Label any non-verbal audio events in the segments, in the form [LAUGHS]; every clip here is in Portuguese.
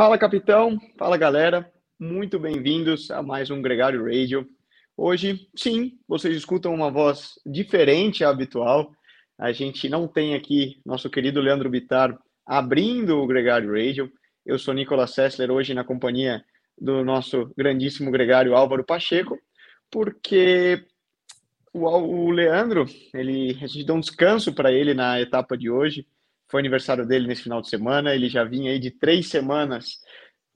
Fala, capitão. Fala, galera. Muito bem-vindos a mais um Gregário Radio. Hoje, sim, vocês escutam uma voz diferente à habitual. A gente não tem aqui nosso querido Leandro Bitar abrindo o Gregário Radio. Eu sou Nicolas Sessler, hoje na companhia do nosso grandíssimo gregário Álvaro Pacheco, porque o, o Leandro, ele, a gente deu um descanso para ele na etapa de hoje. Foi aniversário dele nesse final de semana. Ele já vinha aí de três semanas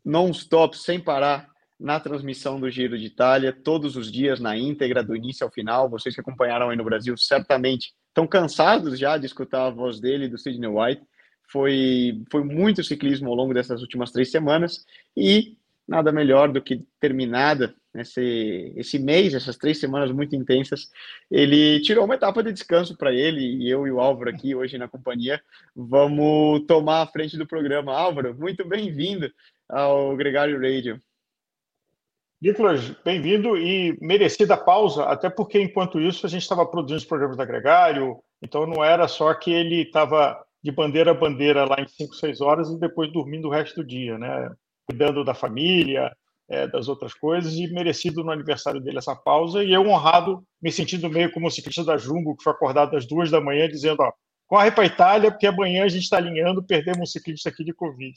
non-stop, sem parar, na transmissão do Giro de Itália, todos os dias, na íntegra, do início ao final. Vocês que acompanharam aí no Brasil certamente estão cansados já de escutar a voz dele, do Sidney White. Foi, foi muito ciclismo ao longo dessas últimas três semanas e nada melhor do que terminada esse, esse mês, essas três semanas muito intensas, ele tirou uma etapa de descanso para ele e eu e o Álvaro aqui hoje na companhia vamos tomar a frente do programa. Álvaro, muito bem-vindo ao Gregário Radio. Nicolas, bem-vindo e merecida pausa, até porque enquanto isso a gente estava produzindo os programas da Gregário, então não era só que ele estava de bandeira a bandeira lá em 5, 6 horas e depois dormindo o resto do dia, né? Cuidando da família, é, das outras coisas, e merecido no aniversário dele essa pausa, e eu honrado, me sentindo meio como o ciclista da Jumbo, que foi acordado às duas da manhã, dizendo, ó, corre para a Itália, porque amanhã a gente está alinhando, perdemos um ciclista aqui de Covid.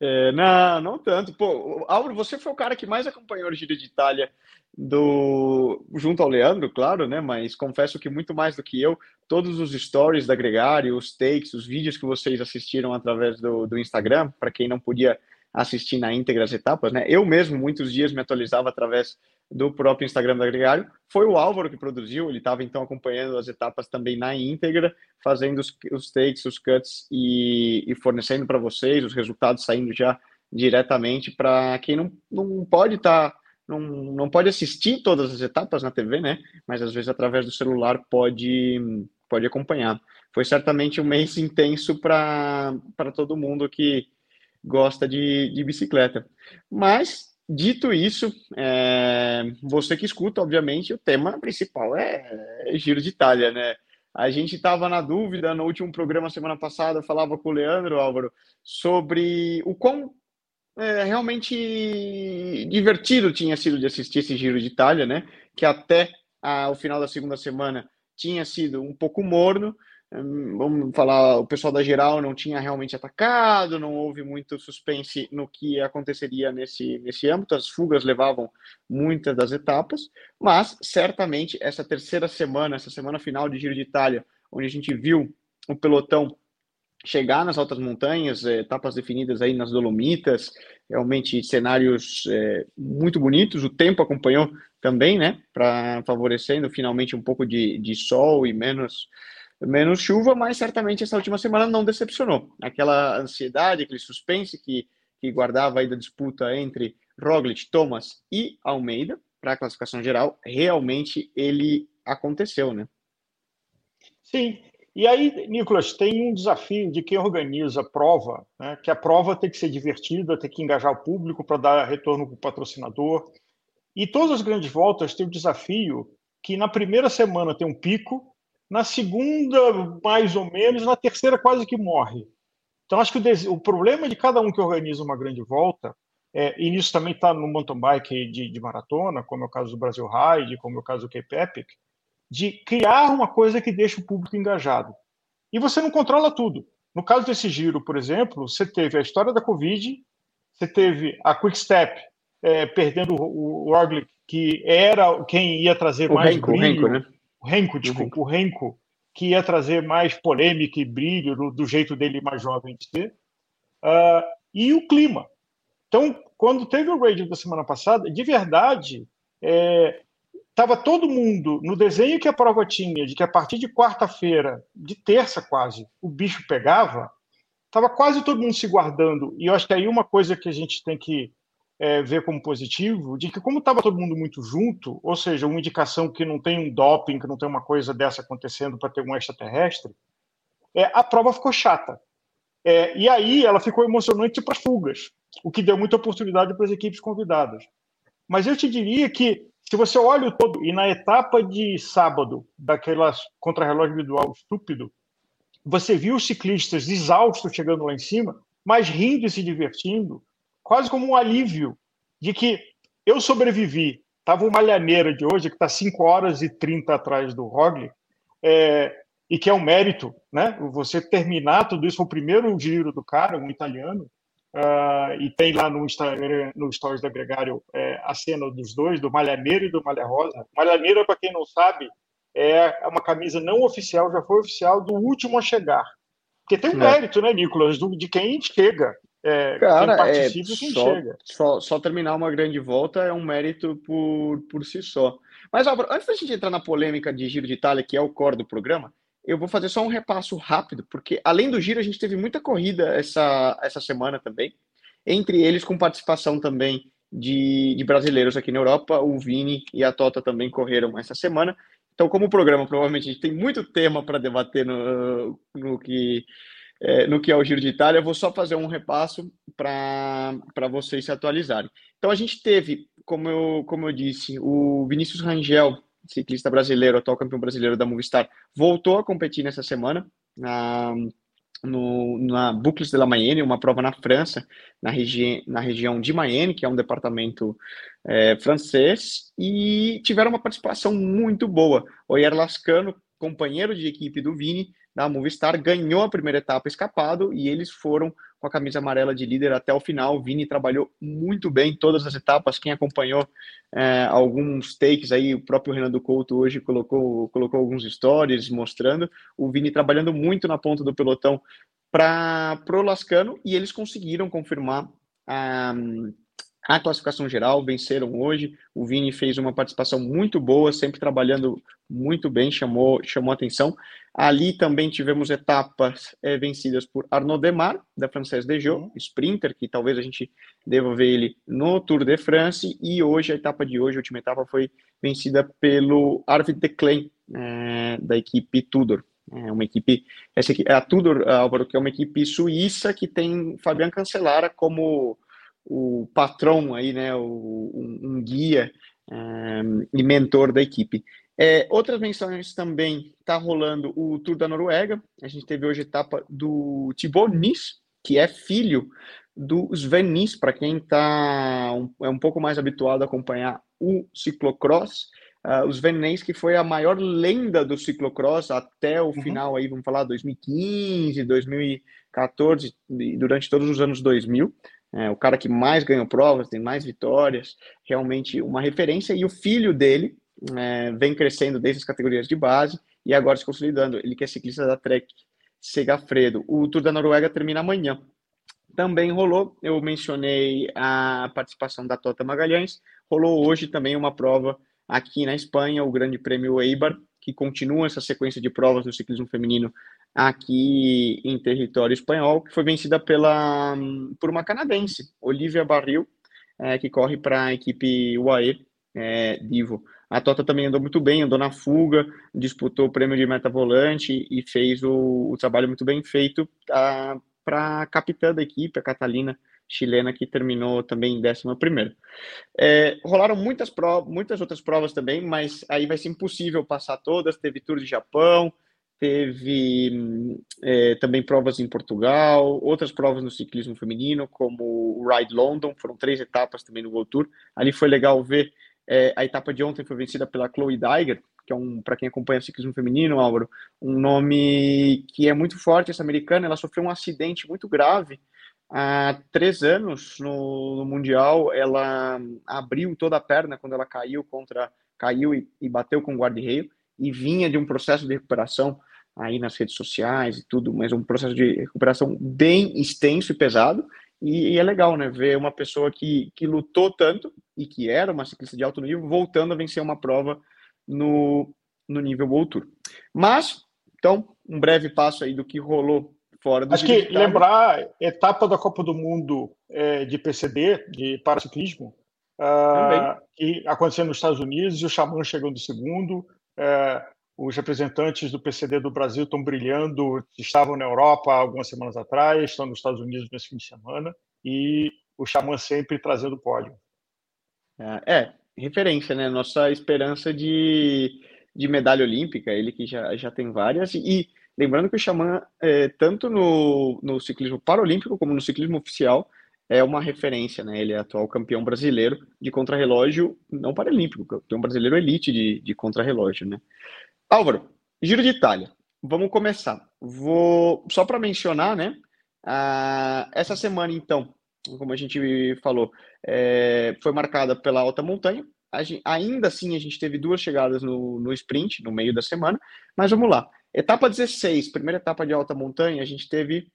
É, não, não tanto. Pô, Álvaro, você foi o cara que mais acompanhou o Giro de Itália do junto ao Leandro, claro, né? Mas confesso que muito mais do que eu, todos os stories da Gregário, os takes, os vídeos que vocês assistiram através do, do Instagram, para quem não podia assistir na íntegra as etapas, né? Eu mesmo muitos dias me atualizava através do próprio Instagram da Gregário. Foi o Álvaro que produziu, ele estava então acompanhando as etapas também na íntegra, fazendo os, os takes, os cuts e, e fornecendo para vocês os resultados saindo já diretamente para quem não, não pode estar. Tá, não, não pode assistir todas as etapas na TV, né? Mas às vezes através do celular pode, pode acompanhar. Foi certamente um mês intenso para todo mundo que gosta de, de bicicleta. Mas Dito isso, é, você que escuta, obviamente, o tema principal é, é Giro de Itália, né? A gente estava na dúvida no último programa semana passada, eu falava com o Leandro Álvaro sobre o quão é, realmente divertido tinha sido de assistir esse Giro de Itália, né? Que até a, o final da segunda semana tinha sido um pouco morno, vamos falar, o pessoal da geral não tinha realmente atacado, não houve muito suspense no que aconteceria nesse, nesse âmbito, as fugas levavam muitas das etapas, mas certamente essa terceira semana, essa semana final de Giro de Itália, onde a gente viu o pelotão chegar nas altas montanhas, é, etapas definidas aí nas Dolomitas, realmente cenários é, muito bonitos, o tempo acompanhou também, né, para favorecendo finalmente um pouco de, de sol e menos menos chuva, mas certamente essa última semana não decepcionou. Aquela ansiedade, aquele suspense que, que guardava aí da disputa entre Roglic, Thomas e Almeida para a classificação geral, realmente ele aconteceu, né? Sim. E aí, Nicolas, tem um desafio de quem organiza a prova, né? que a prova tem que ser divertida, tem que engajar o público para dar retorno para o patrocinador. E todas as grandes voltas têm o desafio que na primeira semana tem um pico, na segunda, mais ou menos, na terceira, quase que morre. Então, acho que o, o problema de cada um que organiza uma grande volta, é, e nisso também está no mountain bike de, de, maratona, como é o caso do Brasil Ride, como é o caso do Cape Epic, de criar uma coisa que deixa o público engajado. E você não controla tudo. No caso desse giro, por exemplo, você teve a história da Covid, você teve a Quick Step é, perdendo o, o que era quem ia trazer o mais Renko, brilho, né? O Renko, desculpa, o Renko, que ia trazer mais polêmica e brilho do, do jeito dele mais jovem de ser, uh, e o clima. Então, quando teve o radio da semana passada, de verdade, estava é, todo mundo no desenho que a prova tinha, de que a partir de quarta-feira, de terça quase, o bicho pegava, estava quase todo mundo se guardando. E eu acho que aí uma coisa que a gente tem que é, ver como positivo, de que como estava todo mundo muito junto, ou seja, uma indicação que não tem um doping, que não tem uma coisa dessa acontecendo para ter um extraterrestre, é, a prova ficou chata. É, e aí ela ficou emocionante para as fugas, o que deu muita oportunidade para as equipes convidadas. Mas eu te diria que, se você olha o todo, e na etapa de sábado, daquelas contra-relógio individual estúpido, você viu os ciclistas exaustos chegando lá em cima, mas rindo e se divertindo, quase como um alívio de que eu sobrevivi. Estava o Malhaneira de hoje, que está 5 horas e 30 atrás do Roglic, é, e que é um mérito, né? Você terminar tudo isso, foi o primeiro giro do cara, um italiano, uh, e tem lá no Instagram, no Stories da Gregário, é, a cena dos dois, do Malhaneira e do Malha Rosa. Malhaneira, para quem não sabe, é uma camisa não oficial, já foi oficial do último a chegar. Porque tem um é. mérito, né, Nicolas, de quem chega. É, Cara, é, só. Só, só terminar uma grande volta é um mérito por, por si só. Mas, Álvaro, antes da gente entrar na polêmica de Giro de Itália, que é o core do programa, eu vou fazer só um repasso rápido, porque além do Giro, a gente teve muita corrida essa, essa semana também, entre eles com participação também de, de brasileiros aqui na Europa, o Vini e a Tota também correram essa semana. Então, como o programa provavelmente a gente tem muito tema para debater no, no que é, no que é o Giro de Itália, eu vou só fazer um repasso para vocês se atualizarem. Então, a gente teve, como eu, como eu disse, o Vinícius Rangel, ciclista brasileiro, atual campeão brasileiro da Movistar, voltou a competir nessa semana na, no, na Boucles de la Mayenne, uma prova na França, na, regi na região de Mayenne, que é um departamento é, francês, e tiveram uma participação muito boa. O Oyer Lascano, companheiro de equipe do Vini, da Movistar, ganhou a primeira etapa escapado e eles foram com a camisa amarela de líder até o final. O Vini trabalhou muito bem todas as etapas. Quem acompanhou é, alguns takes aí, o próprio Renan Couto hoje colocou, colocou alguns stories mostrando o Vini trabalhando muito na ponta do pelotão para o Lascano e eles conseguiram confirmar. Um, a classificação geral, venceram hoje. O Vini fez uma participação muito boa, sempre trabalhando muito bem, chamou, chamou atenção. Ali também tivemos etapas é, vencidas por Arnaud Demar, da Française Dejot, uhum. sprinter, que talvez a gente deva ver ele no Tour de France. E hoje, a etapa de hoje, a última etapa, foi vencida pelo Arvid de Klein, é, da equipe Tudor. É uma equipe, essa aqui, a Tudor, Álvaro, que é uma equipe suíça que tem Fabian Cancellara como o patrão aí, né, o, um, um guia um, eh, e mentor da equipe. É, outras menções também está rolando o Tour da Noruega. A gente teve hoje a etapa do Thibaut Nis, que é filho do Sven Nis, para quem tá um, é um pouco mais habituado a acompanhar o ciclocross. Uh, o Sven Nis, que foi a maior lenda do ciclocross até o uhum. final, aí, vamos falar, 2015, 2014, durante todos os anos 2000 é, o cara que mais ganhou provas, tem mais vitórias, realmente uma referência. E o filho dele é, vem crescendo desde as categorias de base e agora se consolidando. Ele que é ciclista da Trek Segafredo. O Tour da Noruega termina amanhã. Também rolou, eu mencionei a participação da Tota Magalhães, rolou hoje também uma prova aqui na Espanha, o Grande Prêmio Eibar, que continua essa sequência de provas do ciclismo feminino aqui em território espanhol, que foi vencida pela, por uma canadense, Olivia Barril, é, que corre para a equipe UAE é, Divo. A Tota também andou muito bem, andou na fuga, disputou o prêmio de meta volante e fez o, o trabalho muito bem feito para a capitã da equipe, a Catalina, chilena, que terminou também em 11. É, rolaram muitas, provas, muitas outras provas também, mas aí vai ser impossível passar todas. Teve Tour de Japão, teve é, também provas em Portugal, outras provas no ciclismo feminino, como o Ride London, foram três etapas também no World Tour. Ali foi legal ver, é, a etapa de ontem foi vencida pela Chloe Daiger, que é um, para quem acompanha o ciclismo feminino, Álvaro, um nome que é muito forte, essa americana, ela sofreu um acidente muito grave há três anos no, no Mundial, ela abriu toda a perna quando ela caiu contra, caiu e, e bateu com o guarda-reio, e vinha de um processo de recuperação aí nas redes sociais e tudo, mas um processo de recuperação bem extenso e pesado. E, e, é legal, né? Ver uma pessoa que, que lutou tanto e que era uma ciclista de alto nível voltando a vencer uma prova no, no nível World Tour. Mas, então, um breve passo aí do que rolou fora do Acho que lembrar etapa da Copa do Mundo é, de PCD, de paraciclismo, uh, que aconteceu nos Estados Unidos e o Xamã chegando segundo. É, os representantes do PCD do Brasil estão brilhando, estavam na Europa algumas semanas atrás, estão nos Estados Unidos nesse fim de semana, e o Xamã sempre trazendo pódio. É, é, referência, né? Nossa esperança de, de medalha olímpica, ele que já, já tem várias, e Lembrando que o Xamã, é, tanto no, no ciclismo paralímpico como no ciclismo oficial, é uma referência, né? Ele é atual campeão brasileiro de contrarrelógio, não paralímpico, campeão brasileiro elite de, de contrarrelógio, né? Álvaro, Giro de Itália. Vamos começar. Vou só para mencionar, né? Ah, essa semana, então, como a gente falou, é, foi marcada pela alta montanha. Gente, ainda assim, a gente teve duas chegadas no, no sprint no meio da semana, mas vamos lá. Etapa 16, primeira etapa de alta montanha, a gente teve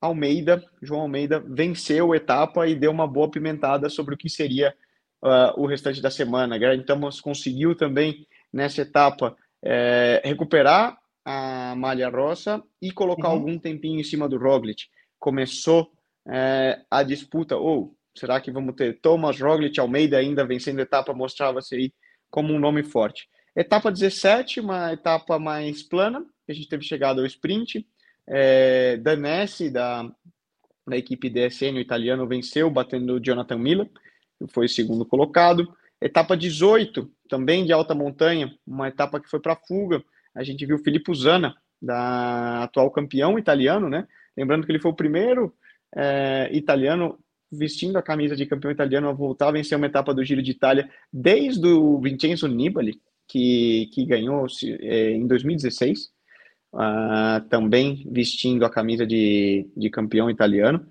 Almeida, João Almeida, venceu a etapa e deu uma boa pimentada sobre o que seria uh, o restante da semana. Então, conseguiu também nessa etapa é, recuperar a malha rosa e colocar uhum. algum tempinho em cima do Roglic. Começou é, a disputa, ou será que vamos ter Thomas Roglic Almeida ainda vencendo a etapa, mostrava-se aí como um nome forte. Etapa 17, uma etapa mais plana, a gente teve chegado ao sprint, é, da, da equipe DSN, o italiano, venceu, batendo o Jonathan Miller, que foi segundo colocado. Etapa 18, também de alta montanha, uma etapa que foi para fuga. A gente viu o Filippo Zana, da atual campeão italiano, né? Lembrando que ele foi o primeiro é, italiano vestindo a camisa de campeão italiano a voltar a vencer uma etapa do Giro de Itália desde o Vincenzo Nibali, que, que ganhou é, em 2016 uh, também vestindo a camisa de, de campeão italiano,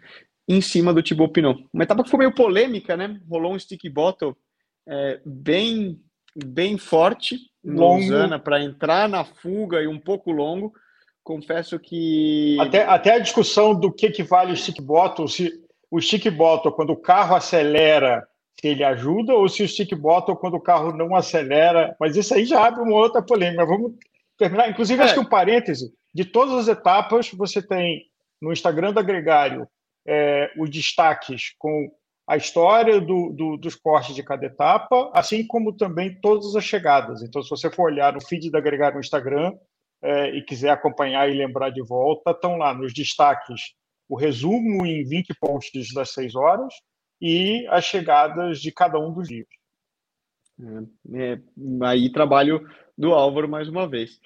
em cima do Thibaut Pinot. Uma etapa que foi meio polêmica, né? Rolou um stick bottle é, bem, bem forte Zana para entrar na fuga e um pouco longo. Confesso que. Até, até a discussão do que, que vale o stick bottle, se o stick bottle, quando o carro acelera, se ele ajuda, ou se o stick bottle, quando o carro não acelera. Mas isso aí já abre uma outra polêmica. Vamos terminar. Inclusive, é. acho que um parêntese: de todas as etapas, você tem no Instagram da Gregário é, os destaques com a história do, do, dos cortes de cada etapa, assim como também todas as chegadas. Então, se você for olhar no feed da Gregário no Instagram é, e quiser acompanhar e lembrar de volta, estão lá nos destaques o resumo em 20 posts das 6 horas e as chegadas de cada um dos dias. É, é, aí trabalho do Álvaro mais uma vez.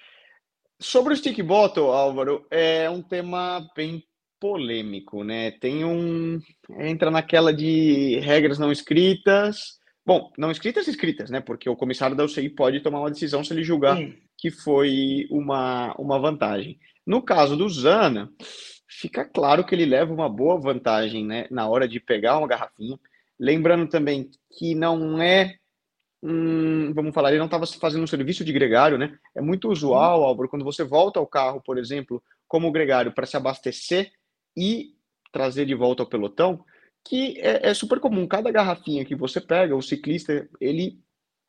Sobre o stick bottle, Álvaro, é um tema bem polêmico, né? Tem um entra naquela de regras não escritas. Bom, não escritas escritas, né? Porque o comissário da UCI pode tomar uma decisão se ele julgar Sim. que foi uma, uma vantagem. No caso do Zana, fica claro que ele leva uma boa vantagem, né? Na hora de pegar uma garrafinha. Lembrando também que não é hum, vamos falar, ele não estava fazendo um serviço de gregário, né? É muito usual, uhum. Álvaro, quando você volta ao carro, por exemplo, como gregário, para se abastecer e trazer de volta ao pelotão, que é, é, super comum. Cada garrafinha que você pega, o ciclista, ele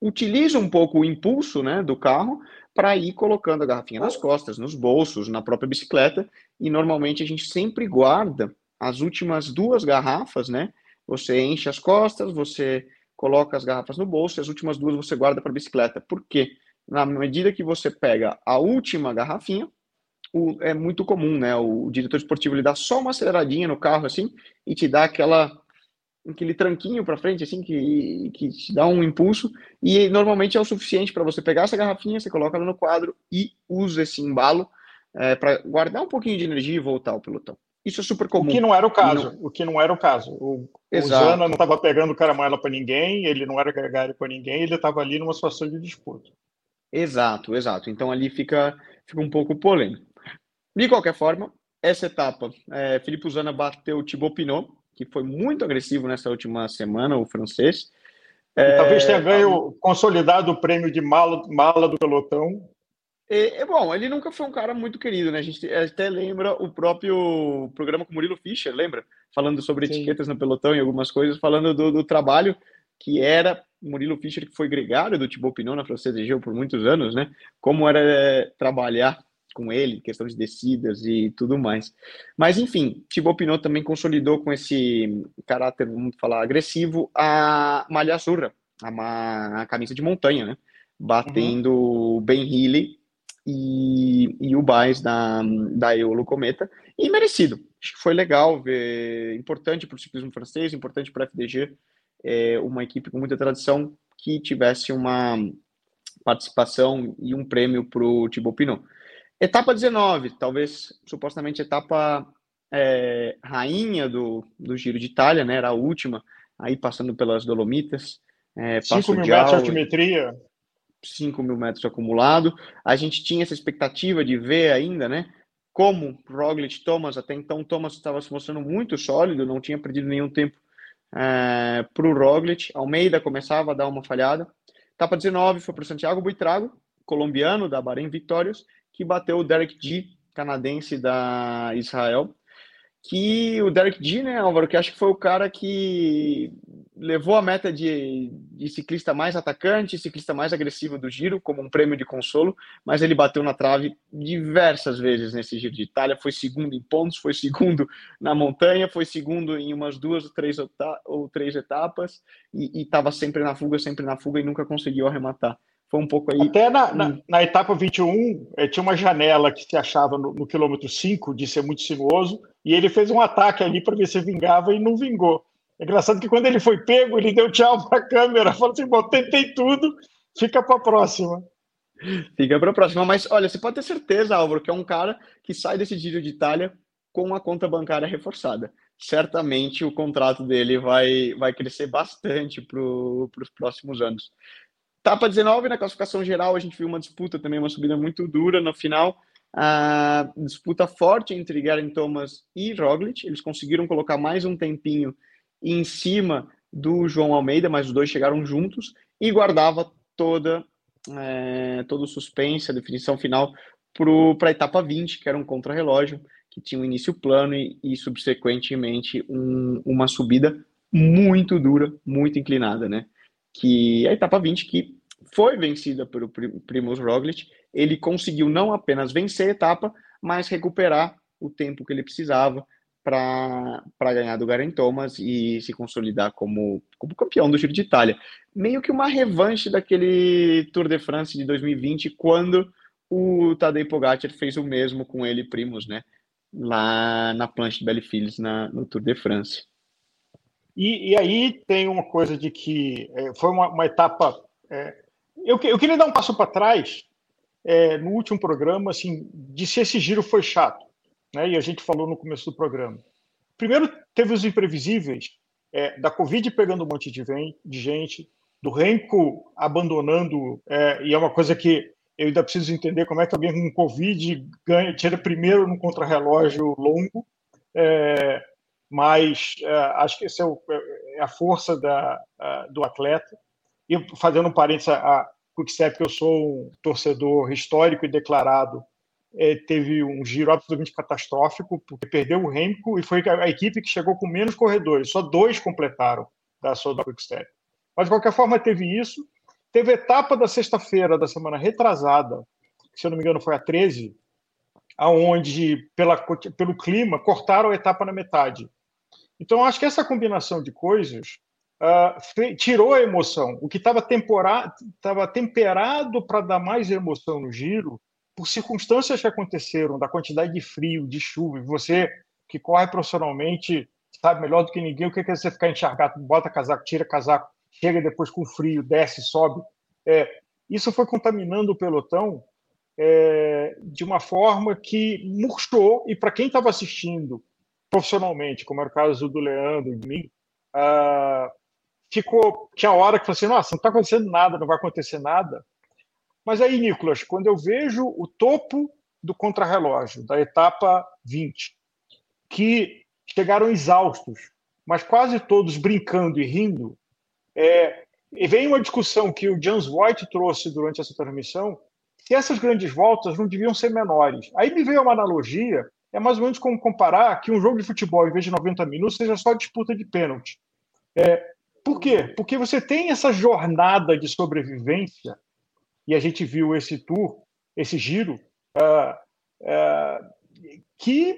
utiliza um pouco o impulso né, do carro para ir colocando a garrafinha nas costas, nos bolsos, na própria bicicleta, e normalmente a gente sempre guarda as últimas duas garrafas, né? Você enche as costas, você coloca as garrafas no bolso e as últimas duas você guarda para a bicicleta. Por quê? Na medida que você pega a última garrafinha, o, é muito comum, né? O, diretor esportivo ele dá só uma aceleradinha no carro assim e te dá aquela aquele tranquinho para frente assim que, que te dá um impulso e normalmente é o suficiente para você pegar essa garrafinha, você coloca ela no quadro e usa esse embalo é, para guardar um pouquinho de energia e voltar ao pelotão. Isso é super comum. O que não era o caso. Não... O que não era o caso. O, o Zana não estava pegando caramela para ninguém, ele não era gregário para ninguém, ele estava ali numa situação de disputa. Exato, exato. Então ali fica, fica um pouco polêmico. De qualquer forma, essa etapa, é, Felipe Zana bateu o Thibaut Pinot, que foi muito agressivo nessa última semana, o francês. É, talvez tenha ganho, consolidado o prêmio de mala, mala do pelotão é, é, bom, ele nunca foi um cara muito querido, né? A gente até lembra o próprio programa com Murilo Fischer, lembra? Falando sobre Sim. etiquetas no pelotão e algumas coisas, falando do, do, trabalho que era Murilo Fischer, que foi gregário do Thibaut Pinot na Francesa Gil por muitos anos, né? Como era é, trabalhar com ele, questão de descidas e tudo mais. Mas, enfim, Thibaut Pinot também consolidou com esse caráter, vamos falar, agressivo, a malha azul, a, a camisa de montanha, né? Batendo uhum. Ben Healy e, e o Baez da, da Eolo Cometa, e merecido. Acho que foi legal ver, importante para o ciclismo francês, importante para a FDG, é, uma equipe com muita tradição que tivesse uma participação e um prêmio para o Thibaut Pinot. Etapa 19, talvez supostamente etapa é, rainha do, do Giro de Itália, né? Era a última, aí passando pelas Dolomitas. É, 5 mil metros de altimetria. 5 mil metros acumulado. A gente tinha essa expectativa de ver ainda, né? Como Roglic Thomas, até então Thomas estava se mostrando muito sólido, não tinha perdido nenhum tempo é, para o Roglic. Almeida começava a dar uma falhada. Etapa 19 foi para o Santiago Buitrago, colombiano da Bahrein Victorious, que bateu o Derek G, canadense da Israel que o Derek G, né, Álvaro, que acho que foi o cara que levou a meta de, de, ciclista mais atacante, ciclista mais agressivo do giro, como um prêmio de consolo, mas ele bateu na trave diversas vezes nesse giro de Itália, foi segundo em pontos, foi segundo na montanha, foi segundo em umas duas três, ou três etapas, e estava sempre na fuga, sempre na fuga, e nunca conseguiu arrematar. Foi um pouco aí. Até na, na, na etapa 21, eh, tinha uma janela que se achava no, no quilômetro 5 de ser muito sinuoso, e ele fez um ataque ali para ver se vingava e não vingou. É engraçado que quando ele foi pego, ele deu tchau para a câmera, falou assim: bom, tentei tudo, fica para a próxima. Fica para a próxima. Mas olha, você pode ter certeza, Álvaro, que é um cara que sai desse Giro de Itália com a conta bancária reforçada. Certamente o contrato dele vai, vai crescer bastante para os próximos anos. Etapa 19, na classificação geral, a gente viu uma disputa também, uma subida muito dura no final. A disputa forte entre Garen Thomas e Roglic. Eles conseguiram colocar mais um tempinho em cima do João Almeida, mas os dois chegaram juntos e guardava toda é, todo o suspense, a definição final para a etapa 20, que era um contrarrelógio, que tinha um início plano e, e subsequentemente um, uma subida muito dura, muito inclinada, né? Que a etapa 20, que foi vencida pelo Primoz Roglic, ele conseguiu não apenas vencer a etapa, mas recuperar o tempo que ele precisava para ganhar do Garen Thomas e se consolidar como, como campeão do Giro de Itália. Meio que uma revanche daquele Tour de France de 2020, quando o Tadej Pogacar fez o mesmo com ele, Primos, né? Lá na planche de Bellefils, na, no Tour de France. E, e, aí tem uma coisa de que é, foi uma, uma etapa. É, eu, eu, queria dar um passo para trás é, no último programa, assim, de se esse giro foi chato, né? E a gente falou no começo do programa. Primeiro teve os imprevisíveis é, da Covid pegando um monte de, vem, de gente, do Renko abandonando, é, e é uma coisa que eu ainda preciso entender como é que alguém com Covid ganha, tira primeiro no contrarrelógio longo. É, mas uh, acho que essa é, é, a força da, uh, do atleta. E fazendo um parênteses a Quickstep, que eu sou um torcedor histórico e declarado, é, teve um giro absolutamente catastrófico, porque perdeu o Remco e foi a equipe que chegou com menos corredores, só dois completaram da sua Quickstep. Mas, de qualquer forma, teve isso. Teve etapa da sexta-feira da semana retrasada, que, se eu não me engano foi a 13, aonde pela, pelo clima cortaram a etapa na metade. Então, acho que essa combinação de coisas uh, tirou a emoção. O que estava temperado para dar mais emoção no giro, por circunstâncias que aconteceram, da quantidade de frio, de chuva, você que corre profissionalmente sabe melhor do que ninguém o que é você ficar encharcado, bota casaco, tira casaco, chega depois com frio, desce, sobe. É, isso foi contaminando o pelotão é, de uma forma que murchou, e para quem estava assistindo profissionalmente, como era o caso do Leandro, de mim, uh, ficou. Tinha hora que falei assim: nossa, não está acontecendo nada, não vai acontecer nada. Mas aí, Nicolas, quando eu vejo o topo do contrarrelógio, da etapa 20, que chegaram exaustos, mas quase todos brincando e rindo, é, e vem uma discussão que o James White trouxe durante essa transmissão, se essas grandes voltas não deviam ser menores. Aí me veio uma analogia é mais ou menos como comparar que um jogo de futebol, em vez de 90 minutos, seja só disputa de pênalti. É, por quê? Porque você tem essa jornada de sobrevivência, e a gente viu esse tour, esse giro, uh, uh, que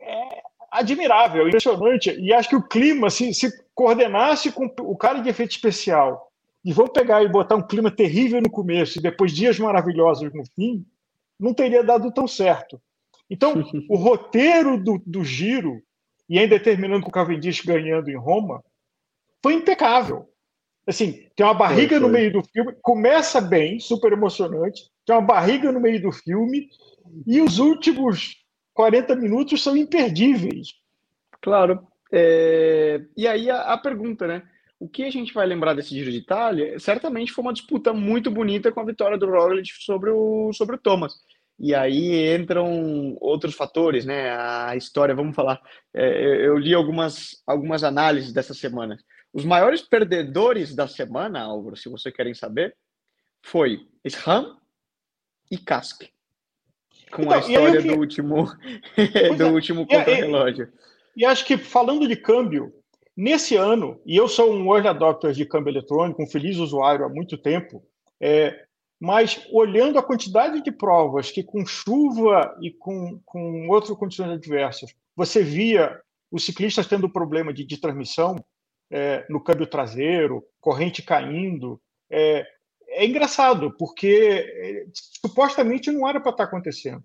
é admirável, impressionante. E acho que o clima, se, se coordenasse com o cara de efeito especial, e vão pegar e botar um clima terrível no começo e depois dias maravilhosos no fim, não teria dado tão certo. Então, [LAUGHS] o roteiro do, do giro, e ainda terminando com o Cavendish ganhando em Roma, foi impecável. Assim, tem uma barriga foi, foi. no meio do filme, começa bem, super emocionante, tem uma barriga no meio do filme, e os últimos 40 minutos são imperdíveis. Claro. É... E aí a, a, pergunta, né? O que a gente vai lembrar desse Giro de Itália? Certamente foi uma disputa muito bonita com a vitória do Roglic sobre o, sobre o Thomas. E aí entram outros fatores, né? A história, vamos falar. É, eu li algumas, algumas análises dessa semana. Os maiores perdedores da semana, Álvaro, se vocês querem saber, foi Sham e Kask. Com então, a história do último, [LAUGHS] do é, último contra-relógio. E, e acho que falando de câmbio, nesse ano, e eu sou um early adopter de câmbio eletrônico, um feliz usuário há muito tempo, é, mas olhando a quantidade de provas que com chuva e com, com outras condições adversas, você via os ciclistas tendo problema de, de transmissão é, no câmbio traseiro, corrente caindo, é, é engraçado, porque é, supostamente não era para estar tá acontecendo.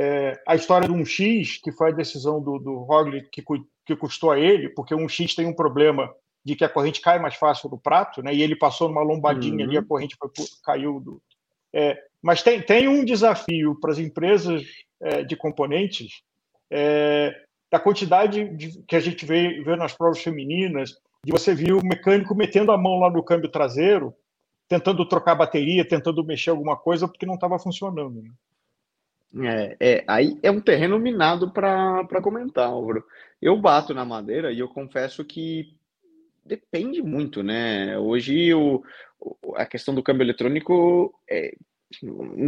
É, a história do 1x, que foi a decisão do, do Roglic que, que custou a ele, porque o 1x tem um problema de que a corrente cai mais fácil do prato, né? E ele passou numa lombadinha uhum. ali, a uhum. corrente foi, caiu. Do, é, mas tem, tem um desafio para as empresas é, de componentes é, da quantidade de, que a gente vê, vê nas provas femininas, de você ver o mecânico metendo a mão lá no câmbio traseiro, tentando trocar bateria, tentando mexer alguma coisa, porque não estava funcionando. Né? É, é, aí é um terreno minado para comentar, Álvaro. Eu bato na madeira e eu confesso que depende muito, né? Hoje o, a questão do câmbio eletrônico é,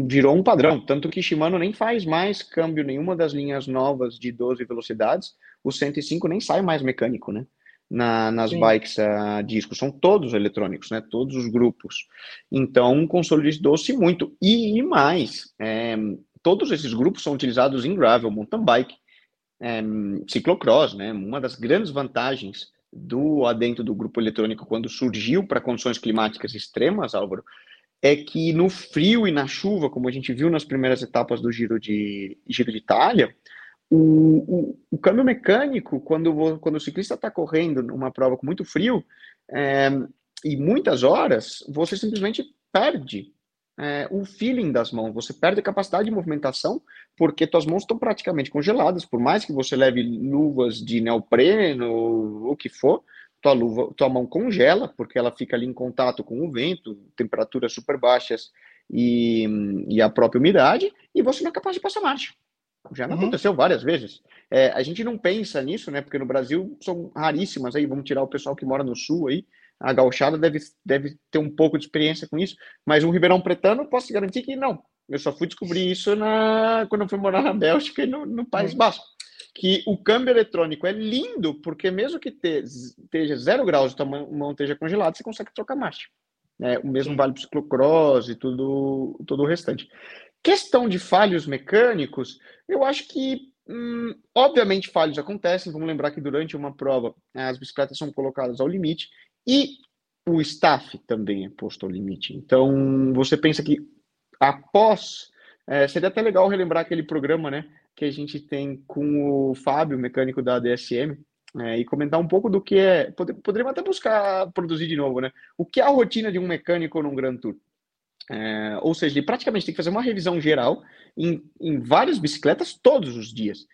virou um padrão, tanto que Shimano nem faz mais câmbio nenhuma das linhas novas de 12 velocidades, o 105 nem sai mais mecânico, né? Na, nas Sim. bikes a disco, são todos eletrônicos, né? Todos os grupos. Então, consolidou-se muito. E, e mais, é, todos esses grupos são utilizados em gravel, mountain bike, é, ciclocross, né? Uma das grandes vantagens do adentro do grupo eletrônico quando surgiu para condições climáticas extremas, Álvaro, é que no frio e na chuva, como a gente viu nas primeiras etapas do Giro de Giro de Itália, o, o, o câmbio mecânico, quando, quando o ciclista está correndo numa prova com muito frio é, e muitas horas, você simplesmente perde é, o feeling das mãos, você perde a capacidade de movimentação, porque tuas mãos estão praticamente congeladas, por mais que você leve luvas de neopreno, o que for, tua, luva, tua mão congela, porque ela fica ali em contato com o vento, temperaturas super baixas e, e a própria umidade, e você não é capaz de passar marcha. Já uhum. aconteceu várias vezes. É, a gente não pensa nisso, né? Porque no Brasil são raríssimas aí, vamos tirar o pessoal que mora no sul aí, a gauchada deve, deve ter um pouco de experiência com isso, mas o Ribeirão Pretano, posso garantir que não. Eu só fui descobrir isso na, quando eu fui morar na Bélgica e no, no País Basco. Que o câmbio eletrônico é lindo, porque mesmo que te, esteja zero graus e tua mão esteja congelada, você consegue trocar marcha. É, o mesmo vale para o ciclocross e tudo, todo o restante. Questão de falhos mecânicos, eu acho que, hum, obviamente, falhos acontecem. Vamos lembrar que durante uma prova as bicicletas são colocadas ao limite e o staff também é posto ao limite. Então, você pensa que após. É, seria até legal relembrar aquele programa né, que a gente tem com o Fábio, mecânico da DSM, é, e comentar um pouco do que é. Poderíamos até buscar produzir de novo, né? O que é a rotina de um mecânico num Grand Tour? É, ou seja, ele praticamente tem que fazer uma revisão geral em, em várias bicicletas todos os dias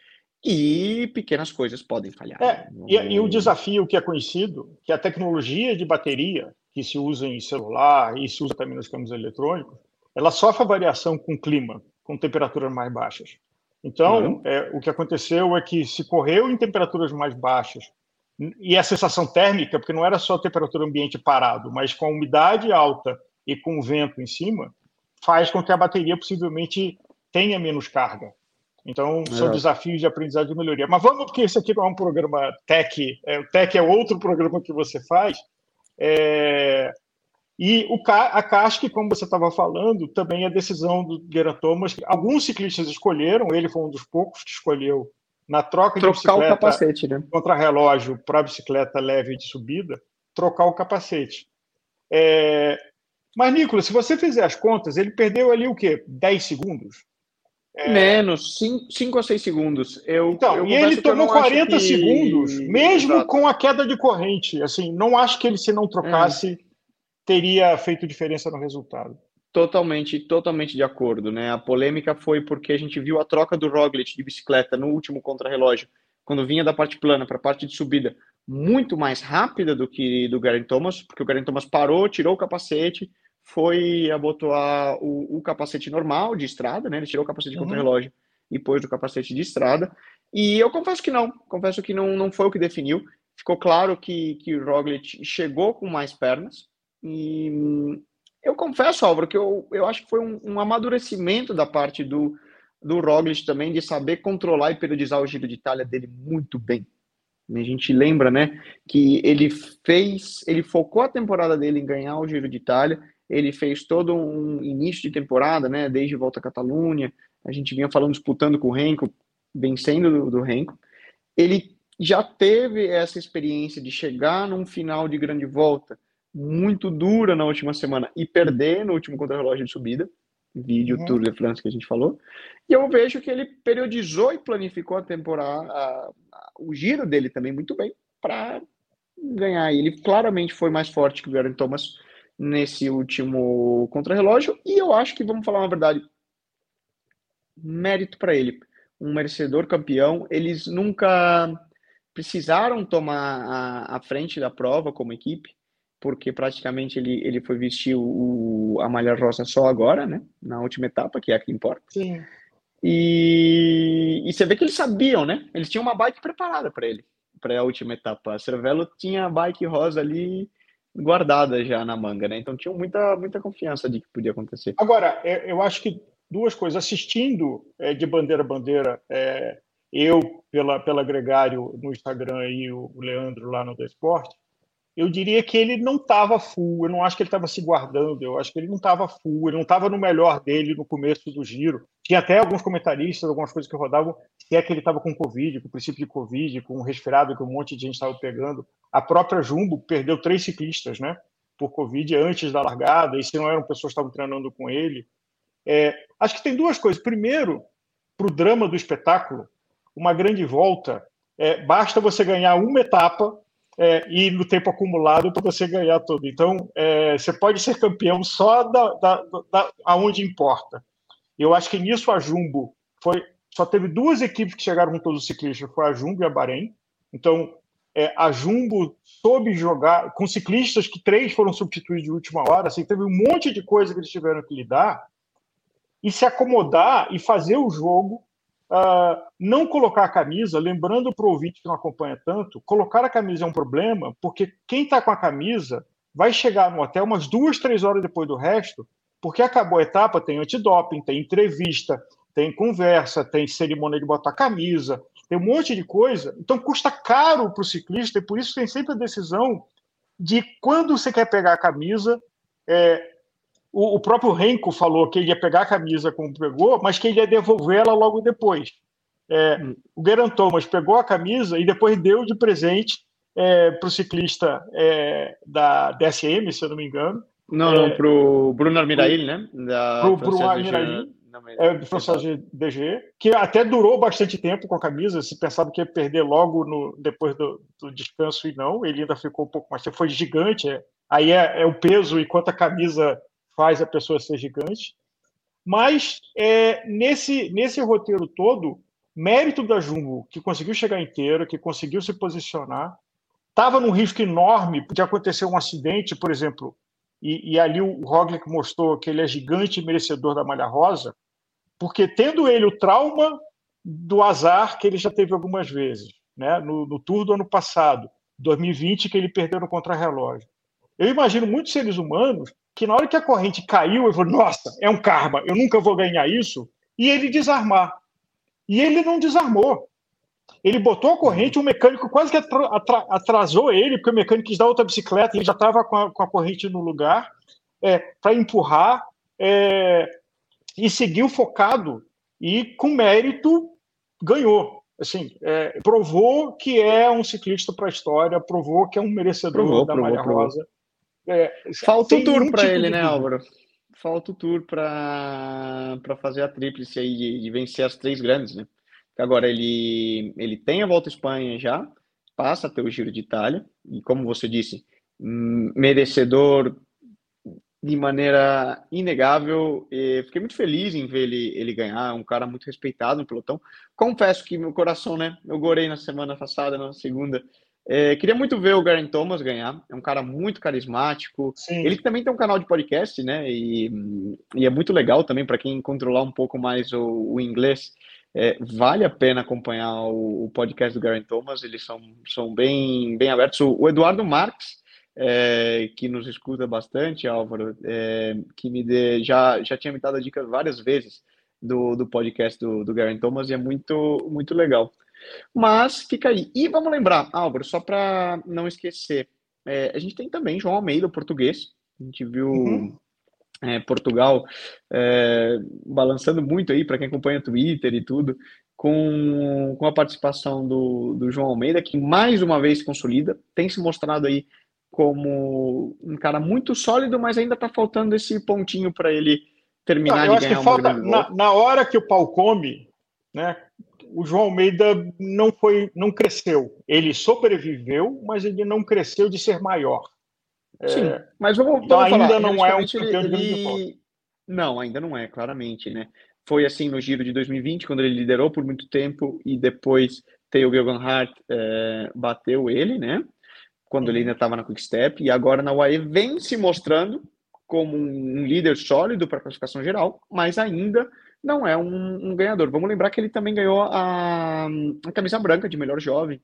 e pequenas coisas podem falhar. É, e, e, o desafio que é conhecido, que a tecnologia de bateria que se usa em celular e se usa também nos câmbios eletrônicos, ela sofre variação com clima, com temperaturas mais baixas. Então, uhum. é, o que aconteceu é que se correu em temperaturas mais baixas e a sensação térmica, porque não era só a temperatura ambiente parado, mas com a umidade alta e com o vento em cima, faz com que a bateria possivelmente tenha menos carga. Então, são é. desafios de aprendizagem e melhoria. Mas vamos, porque esse aqui não é um programa tech, é, o tech é outro programa que você faz. É, e o, a CASC, como você estava falando, também é decisão do Guerra Thomas. Alguns ciclistas escolheram, ele foi um dos poucos que escolheu, na troca trocar de bicicleta o capacete, né? contra relógio para bicicleta leve de subida, trocar o capacete. É, mas, Nicolas, se você fizer as contas, ele perdeu ali o quê? 10 segundos? É... Menos, 5 a 6 segundos. Eu, então, eu e ele tomou 40 que... segundos, mesmo Exato. com a queda de corrente. Assim, não acho que ele, se não trocasse, é. teria feito diferença no resultado. Totalmente, totalmente de acordo, né? A polêmica foi porque a gente viu a troca do Roglic de bicicleta no último contrarrelógio, quando vinha da parte plana para a parte de subida, muito mais rápida do que do Garen Thomas, porque o Garen Thomas parou, tirou o capacete, foi abotoar o, o capacete normal de estrada, né? Ele tirou o capacete de uhum. contra-relógio e pôs o capacete de estrada. E eu confesso que não, confesso que não, não foi o que definiu. Ficou claro que, que o Roglic chegou com mais pernas e eu confesso, Álvaro, que eu, eu acho que foi um, um amadurecimento da parte do, do Roglic também de saber controlar e periodizar o giro de Itália dele muito bem. A gente lembra, né, que ele fez, ele focou a temporada dele em ganhar o Giro de Itália, ele fez todo um início de temporada, né, desde volta à Catalunha, a gente vinha falando, disputando com o Renko, vencendo do, do Renko. Ele já teve essa experiência de chegar num final de grande volta muito dura na última semana e perder no último contra-relógio de subida, vídeo uhum. Tour de France que a gente falou. E eu vejo que ele periodizou e planificou a temporada, a, a, o giro dele também muito bem para ganhar. Ele claramente foi mais forte que o Garen Thomas nesse último contra-relógio e eu acho que vamos falar uma verdade, mérito para ele, um merecedor campeão. Eles nunca precisaram tomar a, a frente da prova como equipe porque praticamente ele, ele foi vestir o, a malha rosa só agora, né? Na última etapa, que é a que importa. Sim. E, e você vê que eles sabiam, né? Eles tinham uma bike preparada para ele, para a última etapa. A Cervelo tinha a bike rosa ali guardada já na manga, né? Então tinham muita, muita confiança de que podia acontecer. Agora, é, eu acho que duas coisas. Assistindo é, de bandeira a bandeira, é, eu pela, pela Gregário no Instagram e o Leandro lá no The Sport, eu diria que ele não estava full, eu não acho que ele estava se guardando, eu acho que ele não estava full, ele não estava no melhor dele no começo do giro. Tinha até alguns comentaristas, algumas coisas que rodavam, se é que ele estava com Covid, com o princípio de Covid, com um resfriado que um monte de gente estava pegando. A própria Jumbo perdeu três ciclistas, né, por Covid antes da largada, e se não eram pessoas que estavam treinando com ele. É, acho que tem duas coisas. Primeiro, para o drama do espetáculo, uma grande volta, é, basta você ganhar uma etapa é, e no tempo acumulado para você ganhar tudo. Então, é, você pode ser campeão só da, da, da, aonde importa. Eu acho que nisso a Jumbo foi só teve duas equipes que chegaram com todos os ciclistas, foi a Jumbo e a Bahrein. Então, é, a Jumbo soube jogar com ciclistas que três foram substituídos de última hora, assim, teve um monte de coisa que eles tiveram que lidar e se acomodar e fazer o jogo Uh, não colocar a camisa, lembrando para o ouvinte que não acompanha tanto, colocar a camisa é um problema, porque quem está com a camisa vai chegar no hotel umas duas, três horas depois do resto, porque acabou a etapa, tem antidoping, tem entrevista, tem conversa, tem cerimônia de botar camisa, tem um monte de coisa. Então custa caro para o ciclista, e por isso tem sempre a decisão de quando você quer pegar a camisa, é, o, o próprio Renko falou que ele ia pegar a camisa como pegou, mas que ele ia devolvê-la logo depois. É, hum. O Geraint Thomas pegou a camisa e depois deu de presente é, para o ciclista é, da DSM, se eu não me engano. Não, não, para o Bruno Armirail, né? Para o Bruno Armirail, é, do francês DG, que até durou bastante tempo com a camisa, se pensava que ia perder logo no, depois do, do descanso, e não, ele ainda ficou um pouco mais tempo, foi gigante, é, aí é, é o peso, enquanto a camisa faz a pessoa ser gigante. Mas é, nesse, nesse roteiro todo, mérito da Jumbo, que conseguiu chegar inteira, que conseguiu se posicionar, estava num risco enorme de acontecer um acidente, por exemplo, e, e, ali o Roglic mostrou que ele é gigante e merecedor da malha rosa, porque tendo ele o trauma do azar que ele já teve algumas vezes, né? no, no Tour do ano passado, 2020, que ele perdeu no contrarrelógio. Eu imagino muitos seres humanos que na hora que a corrente caiu, eu falei, nossa, é um karma, eu nunca vou ganhar isso, e ele desarmar. E ele não desarmou. Ele botou a corrente, o mecânico quase que atrasou ele, porque o mecânico quis dar outra bicicleta, ele já estava com, com, a corrente no lugar, é, para empurrar, é, e seguiu focado, e com mérito ganhou. Assim, é, provou que é um ciclista para a história, provou que é um merecedor provou, da provou, Malha provou. Rosa. É, Falta o tour para tipo ele, né, Álvaro? Falta o tour para fazer a tríplice aí de, vencer as três grandes, né? Agora ele, ele tem a volta à Espanha já, passa a ter o Giro de Itália, e como você disse, hum, merecedor de maneira inegável. E fiquei muito feliz em ver ele, ele ganhar, um cara muito respeitado no pelotão. Confesso que meu coração, né? Eu gorei na semana passada, na segunda. É, queria muito ver o Garen Thomas ganhar. É um cara muito carismático. Sim. Ele também tem um canal de podcast, né? E, e é muito legal também para quem controlar um pouco mais o, o inglês. É, vale a pena acompanhar o, o, podcast do Garen Thomas. Eles são, são bem, bem abertos. O, o Eduardo Marques é, que nos escuta bastante, Álvaro, é, que me dê, já, já tinha me dado a dica várias vezes do, do podcast do, do Garen Thomas e é muito, muito legal. Mas fica aí. E vamos lembrar, Álvaro, só para não esquecer, é, a gente tem também João Almeida, português. A gente viu uhum. é, Portugal é, balançando muito aí, para quem acompanha Twitter e tudo, com, com a participação do, do João Almeida, que mais uma vez consolida, tem se mostrado aí como um cara muito sólido, mas ainda está faltando esse pontinho para ele terminar Não, de ganhar que falta, na, na, hora que o pau come, né, o João Almeida não foi, não cresceu. Ele sobreviveu, mas ele não cresceu de ser maior. Sim, é, mas vamos, então vamos ainda falar, não é um campeão ele, de Não, ainda não é, claramente, né? Foi assim no Giro de 2020, quando ele liderou por muito tempo e depois Theo Geoghegan é, bateu ele, né? quando ele ainda estava na Quick Step, e agora na UAE vem se mostrando como um líder sólido para a classificação geral, mas ainda não é um, um, ganhador. Vamos lembrar que ele também ganhou a, a camisa branca de melhor jovem.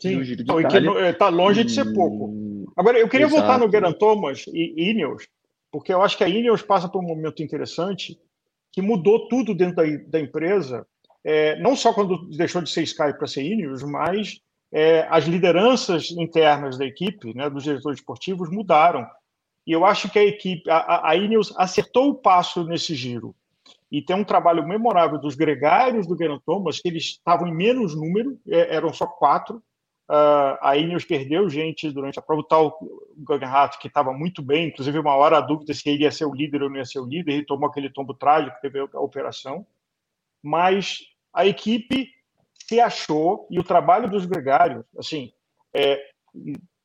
Sim, no Giro de está longe de ser pouco. Agora, eu queria Exato. voltar no Geran Thomas e Ineos, porque eu acho que a Ineos passa por um momento interessante que mudou tudo dentro da, da empresa, é, não só quando deixou de ser Sky para ser Ineos, mas é, as lideranças internas da equipe, né, dos diretores esportivos, mudaram. E eu acho que a equipe, a, a Ineos acertou o passo nesse giro. E tem um trabalho memorável dos gregários do Geraint Thomas, que eles estavam em menos número, é, eram só quatro. Uh, a Ineos perdeu gente durante a prova, o tal Guggenhardt, que estava muito bem, inclusive uma hora a dúvida se ele ia ser o líder ou não ia ser o líder, ele tomou aquele tombo trágico, teve a operação. Mas a equipe se achou, e o trabalho dos gregários, assim, é,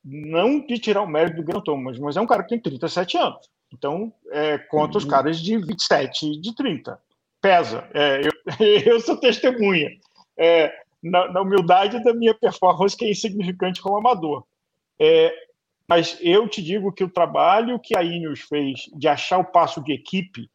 não de tirar o mérito do Grant Thomas, mas é um cara que tem 37 anos. Então, é, conta uhum. os caras de 27, de 30. Pesa. É, eu, [LAUGHS] eu sou testemunha. É, na, na, humildade da minha performance, que é insignificante como amador. É, mas eu te digo que o trabalho que a Ineos fez de achar o passo de equipe,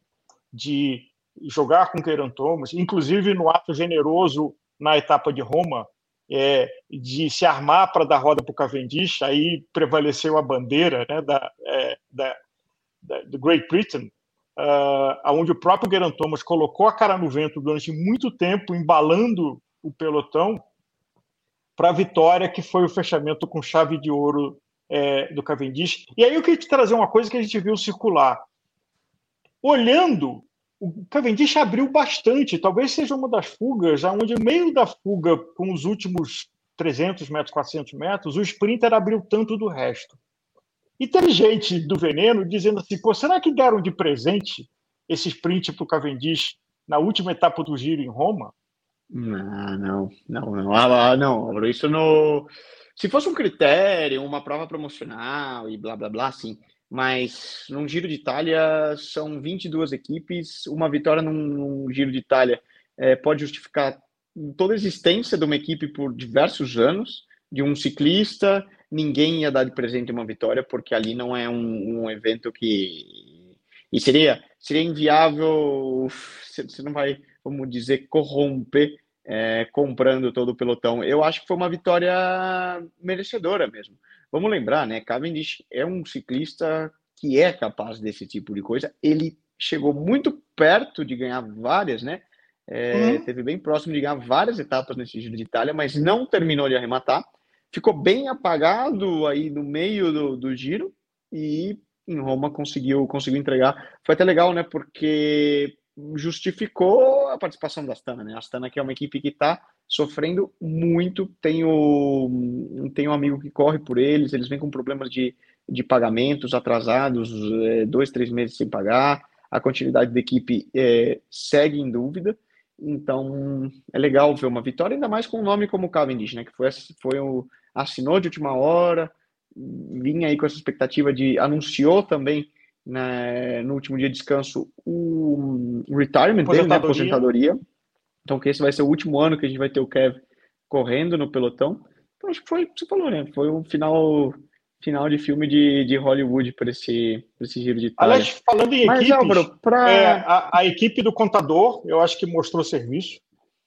de jogar com o Keiran Thomas, inclusive no ato generoso na etapa de Roma, é, de se armar para dar roda para o Cavendish, aí prevaleceu a bandeira né, da, é, da, do Great Britain, uh, onde o próprio Geraint Thomas colocou a cara no vento durante muito tempo, embalando o pelotão para a vitória, que foi o fechamento com chave de ouro é, do Cavendish. E aí eu queria te trazer uma coisa que a gente viu circular. Olhando o Cavendish abriu bastante, talvez seja uma das fugas, onde no meio da fuga, com os últimos 300 metros, 400 metros, o sprinter abriu tanto do resto. E teve gente do veneno dizendo assim: Pô, será que deram de presente esse sprint para o Cavendish na última etapa do giro em Roma? Não, não, não, não, ah, não, isso no. Se fosse um critério, uma prova promocional e blá blá blá, sim mas num Giro de Itália são 22 equipes, uma vitória num, num Giro de Itália é, pode justificar toda a existência de uma equipe por diversos anos, de um ciclista, ninguém ia dar de presente uma vitória, porque ali não é um, um evento que... E seria, seria inviável, você não vai, vamos dizer, corromper é, comprando todo o pelotão. Eu acho que foi uma vitória merecedora mesmo. Vamos lembrar, né? Cavendish é um ciclista que é capaz desse tipo de coisa. Ele chegou muito perto de ganhar várias, né? É, uhum. Teve bem próximo de ganhar várias etapas nesse Giro de Itália, mas não terminou de arrematar. Ficou bem apagado aí no meio do, do giro e em Roma conseguiu, conseguiu entregar. Foi até legal, né? Porque justificou a participação da Astana, né? A Astana que é uma equipe que está sofrendo muito. Tenho, tenho um amigo que corre por eles, eles vêm com problemas de, de pagamentos atrasados, é, dois, três meses sem pagar. A continuidade da equipe é, segue em dúvida. Então é legal ver uma vitória, ainda mais com um nome como Cavendish, né? Que foi, foi o, assinou de última hora, vinha aí com essa expectativa de anunciou também né, no último dia de descanso o retirement dele, né, aposentadoria. Então, que esse vai ser o último ano que a gente vai ter o Kev correndo no pelotão. Então, acho que foi você falou, né? Foi um final final de filme de, de Hollywood para esse, esse giro de Itália. Aliás, falando em Mas, equipes, Álvaro, pra... é, a, a, equipe do contador, eu acho que mostrou serviço,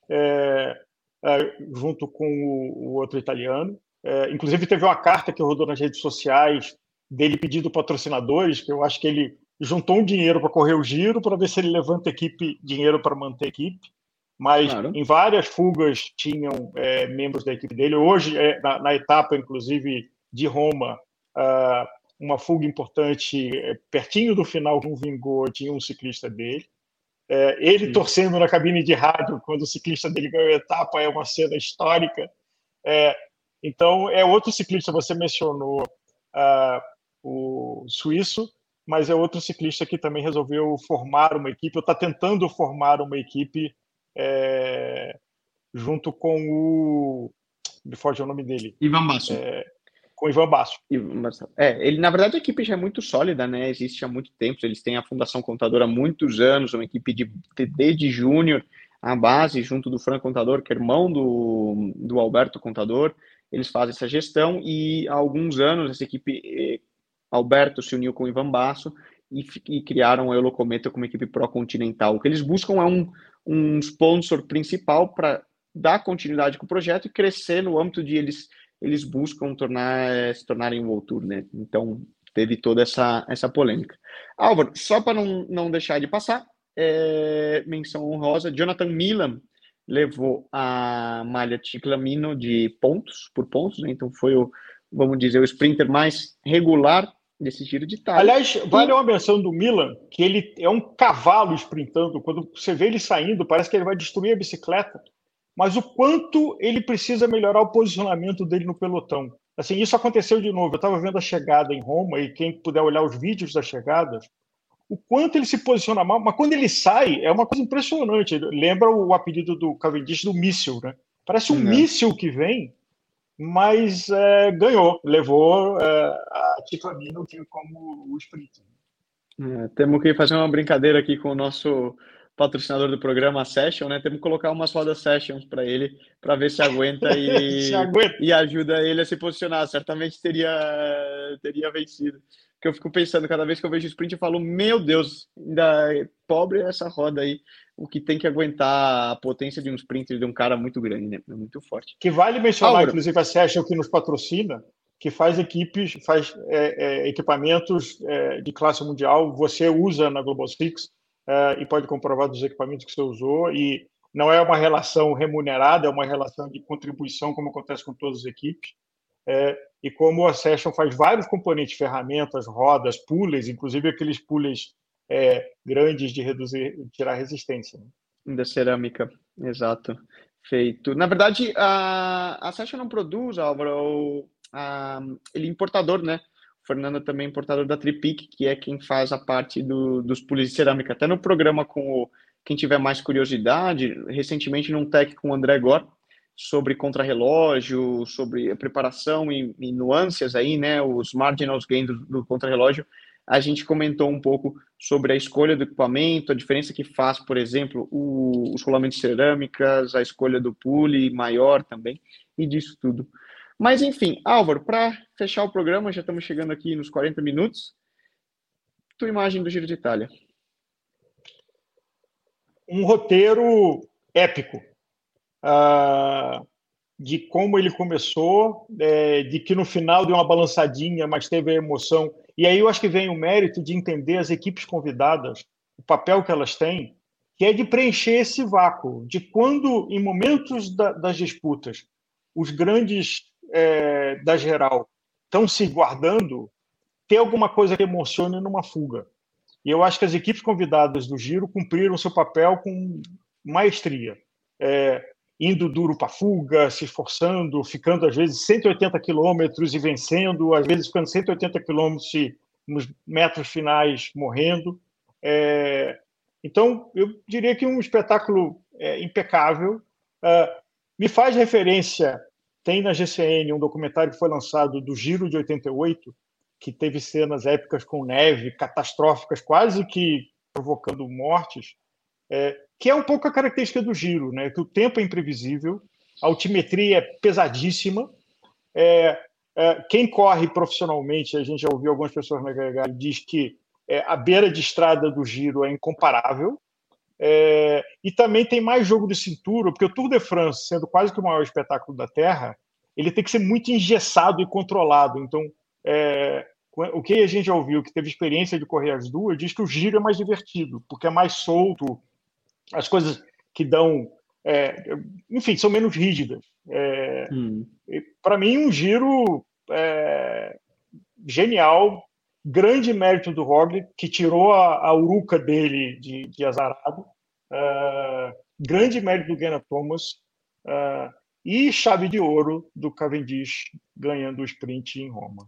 é, é, junto com o, o outro italiano. É, inclusive, teve uma carta que rodou nas redes sociais dele pedindo patrocinadores, que eu acho que ele juntou um dinheiro para correr o giro, para ver se ele levanta equipe, dinheiro para manter a equipe. Mas claro. em várias fugas tinham é, membros da equipe dele. Hoje, é, na, na, etapa, inclusive, de Roma, uma fuga importante, é, pertinho do final, um vingou, tinha um ciclista dele. É, ele Sim. torcendo na cabine de rádio quando o ciclista dele ganhou a etapa é uma cena histórica. É, então, é outro ciclista, você mencionou uh, o suíço, mas é outro ciclista que também resolveu formar uma equipe, ou está tentando formar uma equipe é, junto com o. Me foge o nome dele. Ivan Basso. É, com o Ivan Basso. É, ele, na verdade, a equipe já é muito sólida, né? Existe há muito tempo. Eles têm a Fundação Contador há muitos anos, uma equipe de, desde júnior, a base, junto do Franco Contador, que é irmão do, do Alberto Contador. Eles fazem essa gestão e há alguns anos essa equipe, eh, Alberto se uniu com o Ivan Basso e, e criaram a Eurocometa como equipe pró-continental. O que eles buscam é um, um sponsor principal para dar continuidade com o projeto e crescer no âmbito de eles eles buscam tornar, eh, se tornarem um Tour, né? Então, teve toda essa, essa polêmica. Álvaro, só para não, não deixar de passar, é, menção honrosa, Jonathan Milan levou a malha Ciclamino de pontos, por pontos, né? Então foi o, vamos dizer, o sprinter mais regular desse giro de Itália. Aliás, vale uma menção do Milan, que ele é um cavalo sprintando. Quando você vê ele saindo, parece que ele vai destruir a bicicleta mas o quanto ele precisa melhorar o posicionamento dele no pelotão. Assim, isso aconteceu de novo. Eu estava vendo a chegada em Roma e quem puder olhar os vídeos das chegadas, o quanto ele se posiciona mal, mas quando ele sai é uma coisa impressionante. Lembra o apelido do Cavendish do míssil, né? Parece um é. míssil que vem, mas é, ganhou, levou é, a Tifamino como o sprint. É, temos que fazer uma brincadeira aqui com o nosso patrocinador do programa, a Session, né? Temos que colocar umas rodas Sessions para ele, para ver se aguenta [LAUGHS] e, se aguenta. e ajuda ele a se posicionar. Certamente teria, teria vencido. Porque eu fico pensando, cada vez que eu vejo o sprint, eu falo, meu Deus, ainda é pobre essa roda aí. O que tem que aguentar a potência de um sprint de um cara muito grande, né? Muito forte. Que vale mencionar, Aura. inclusive, a Session que nos patrocina, que faz equipes, faz é, é, equipamentos é, de classe mundial. Você usa na Global Six é, e pode comprovar dos equipamentos que você usou. E não é uma relação remunerada, é uma relação de contribuição, como acontece com todas as equipes. É, e como a Session faz vários componentes, ferramentas, rodas, pulleys, inclusive aqueles pulleys é, grandes de reduzir, tirar resistência. Né? Da cerâmica, exato. Feito. Na verdade, a, a Session não produz, Álvaro, a, ele é importador, né? Fernando também é importador da Tripic, que é quem faz a parte do, dos pulis de cerâmica. Até no programa com o, quem tiver mais curiosidade, recentemente num tech com o André Gor, sobre contrarrelógio, sobre preparação e, e, nuances aí, né, os marginals gain do, do contrarrelógio, a gente comentou um pouco sobre a escolha do equipamento, a diferença que faz, por exemplo, o, os rolamentos de cerâmicas, a escolha do pule maior também, e disso tudo. Mas, enfim, Álvaro, para fechar o programa, já estamos chegando aqui nos 40 minutos. Tua imagem do Giro de Itália. Um roteiro épico. Uh, de como ele começou, é, de que no final deu uma balançadinha, mas teve a emoção. E aí eu acho que vem o mérito de entender as equipes convidadas, o papel que elas têm, que é de preencher esse vácuo, de quando, em momentos da, das disputas, os grandes é, da geral estão se guardando, ter alguma coisa que emocione numa fuga. E eu acho que as equipes convidadas do Giro cumpriram seu papel com maestria, é, indo duro para fuga, se esforçando, ficando às vezes 180 quilômetros e vencendo, às vezes ficando 180 quilômetros nos metros finais morrendo. É, então, eu diria que um espetáculo é, impecável. É, me faz referência tem na GCN um documentário que foi lançado do Giro de 88, que teve cenas épicas com neve, catastróficas, quase que provocando mortes, é, que é um pouco a característica do giro, né? que o tempo é imprevisível, a altimetria é pesadíssima. É, é, quem corre profissionalmente, a gente já ouviu algumas pessoas na Gregário, diz que é, a beira de estrada do giro é incomparável. É, e também tem mais jogo de cintura, porque o Tour de France, sendo quase que o maior espetáculo da Terra, ele tem que ser muito engessado e controlado. Então, é, o que a gente já ouviu, que teve experiência de correr as duas, diz que o giro é mais divertido, porque é mais solto, as coisas que dão. É, enfim, são menos rígidas. É, hum. Para mim, um giro é, genial, grande mérito do Roglic, que tirou a, a uruca dele de, de azarado, uh, grande mérito do Gena Thomas, uh, e chave de ouro do Cavendish ganhando o sprint em Roma.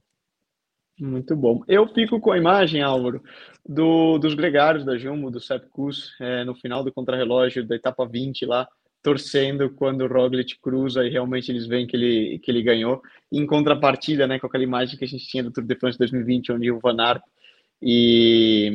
Muito bom. Eu fico com a imagem, Álvaro, do, dos gregários da Jumbo, do Sepp Kuss, é, no final do contrarrelógio da etapa 20 lá, torcendo quando o Roglic cruza e realmente eles veem que ele, que ele ganhou. Em contrapartida, né, com aquela imagem que a gente tinha do Tour de France 2020, onde o Van Aert e,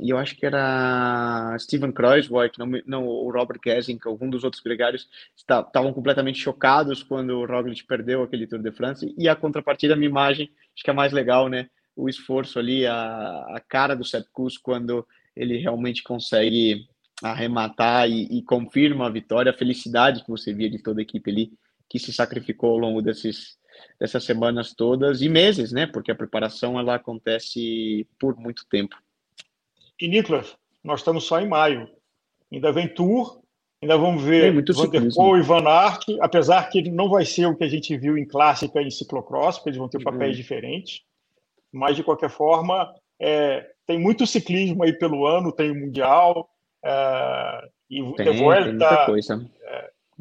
e eu acho que era Steven Kreuzweig, não, não o Robert Gesink, algum dos outros gregários, estavam completamente chocados quando o Roglic perdeu aquele Tour de France. E a contrapartida, a minha imagem, acho que é mais legal, né? O esforço ali, a, a cara do Sepp Kuss quando ele realmente consegue arrematar e, e, confirma a vitória, a felicidade que você via de toda a equipe ali, que se sacrificou ao longo desses, dessas semanas todas e meses, né? Porque a preparação ela acontece por muito tempo. E Nicolas, nós estamos só em maio. Ainda vem Tour, ainda vamos ver Van der Poel e Van Aert, apesar que não vai ser o que a gente viu em clássica e em ciclocross, porque eles vão ter papéis uhum. diferentes. Mas, de qualquer forma, é, tem muito ciclismo aí pelo ano, tem o Mundial, Uh, e tem, Volta, tem muita coisa.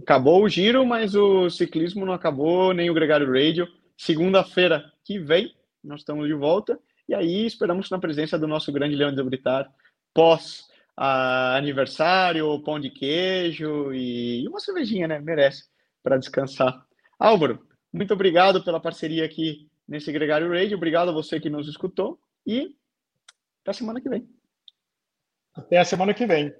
Acabou o giro, mas o ciclismo não acabou, nem o Gregário Radio. Segunda-feira que vem, nós estamos de volta. E aí esperamos na presença do nosso grande Leão de Britar, pós uh, aniversário, pão de queijo e uma cervejinha, né? Merece, para descansar. Álvaro, muito obrigado pela parceria aqui nesse Gregário Radio. Obrigado a você que nos escutou e até semana que vem. Até a semana que vem.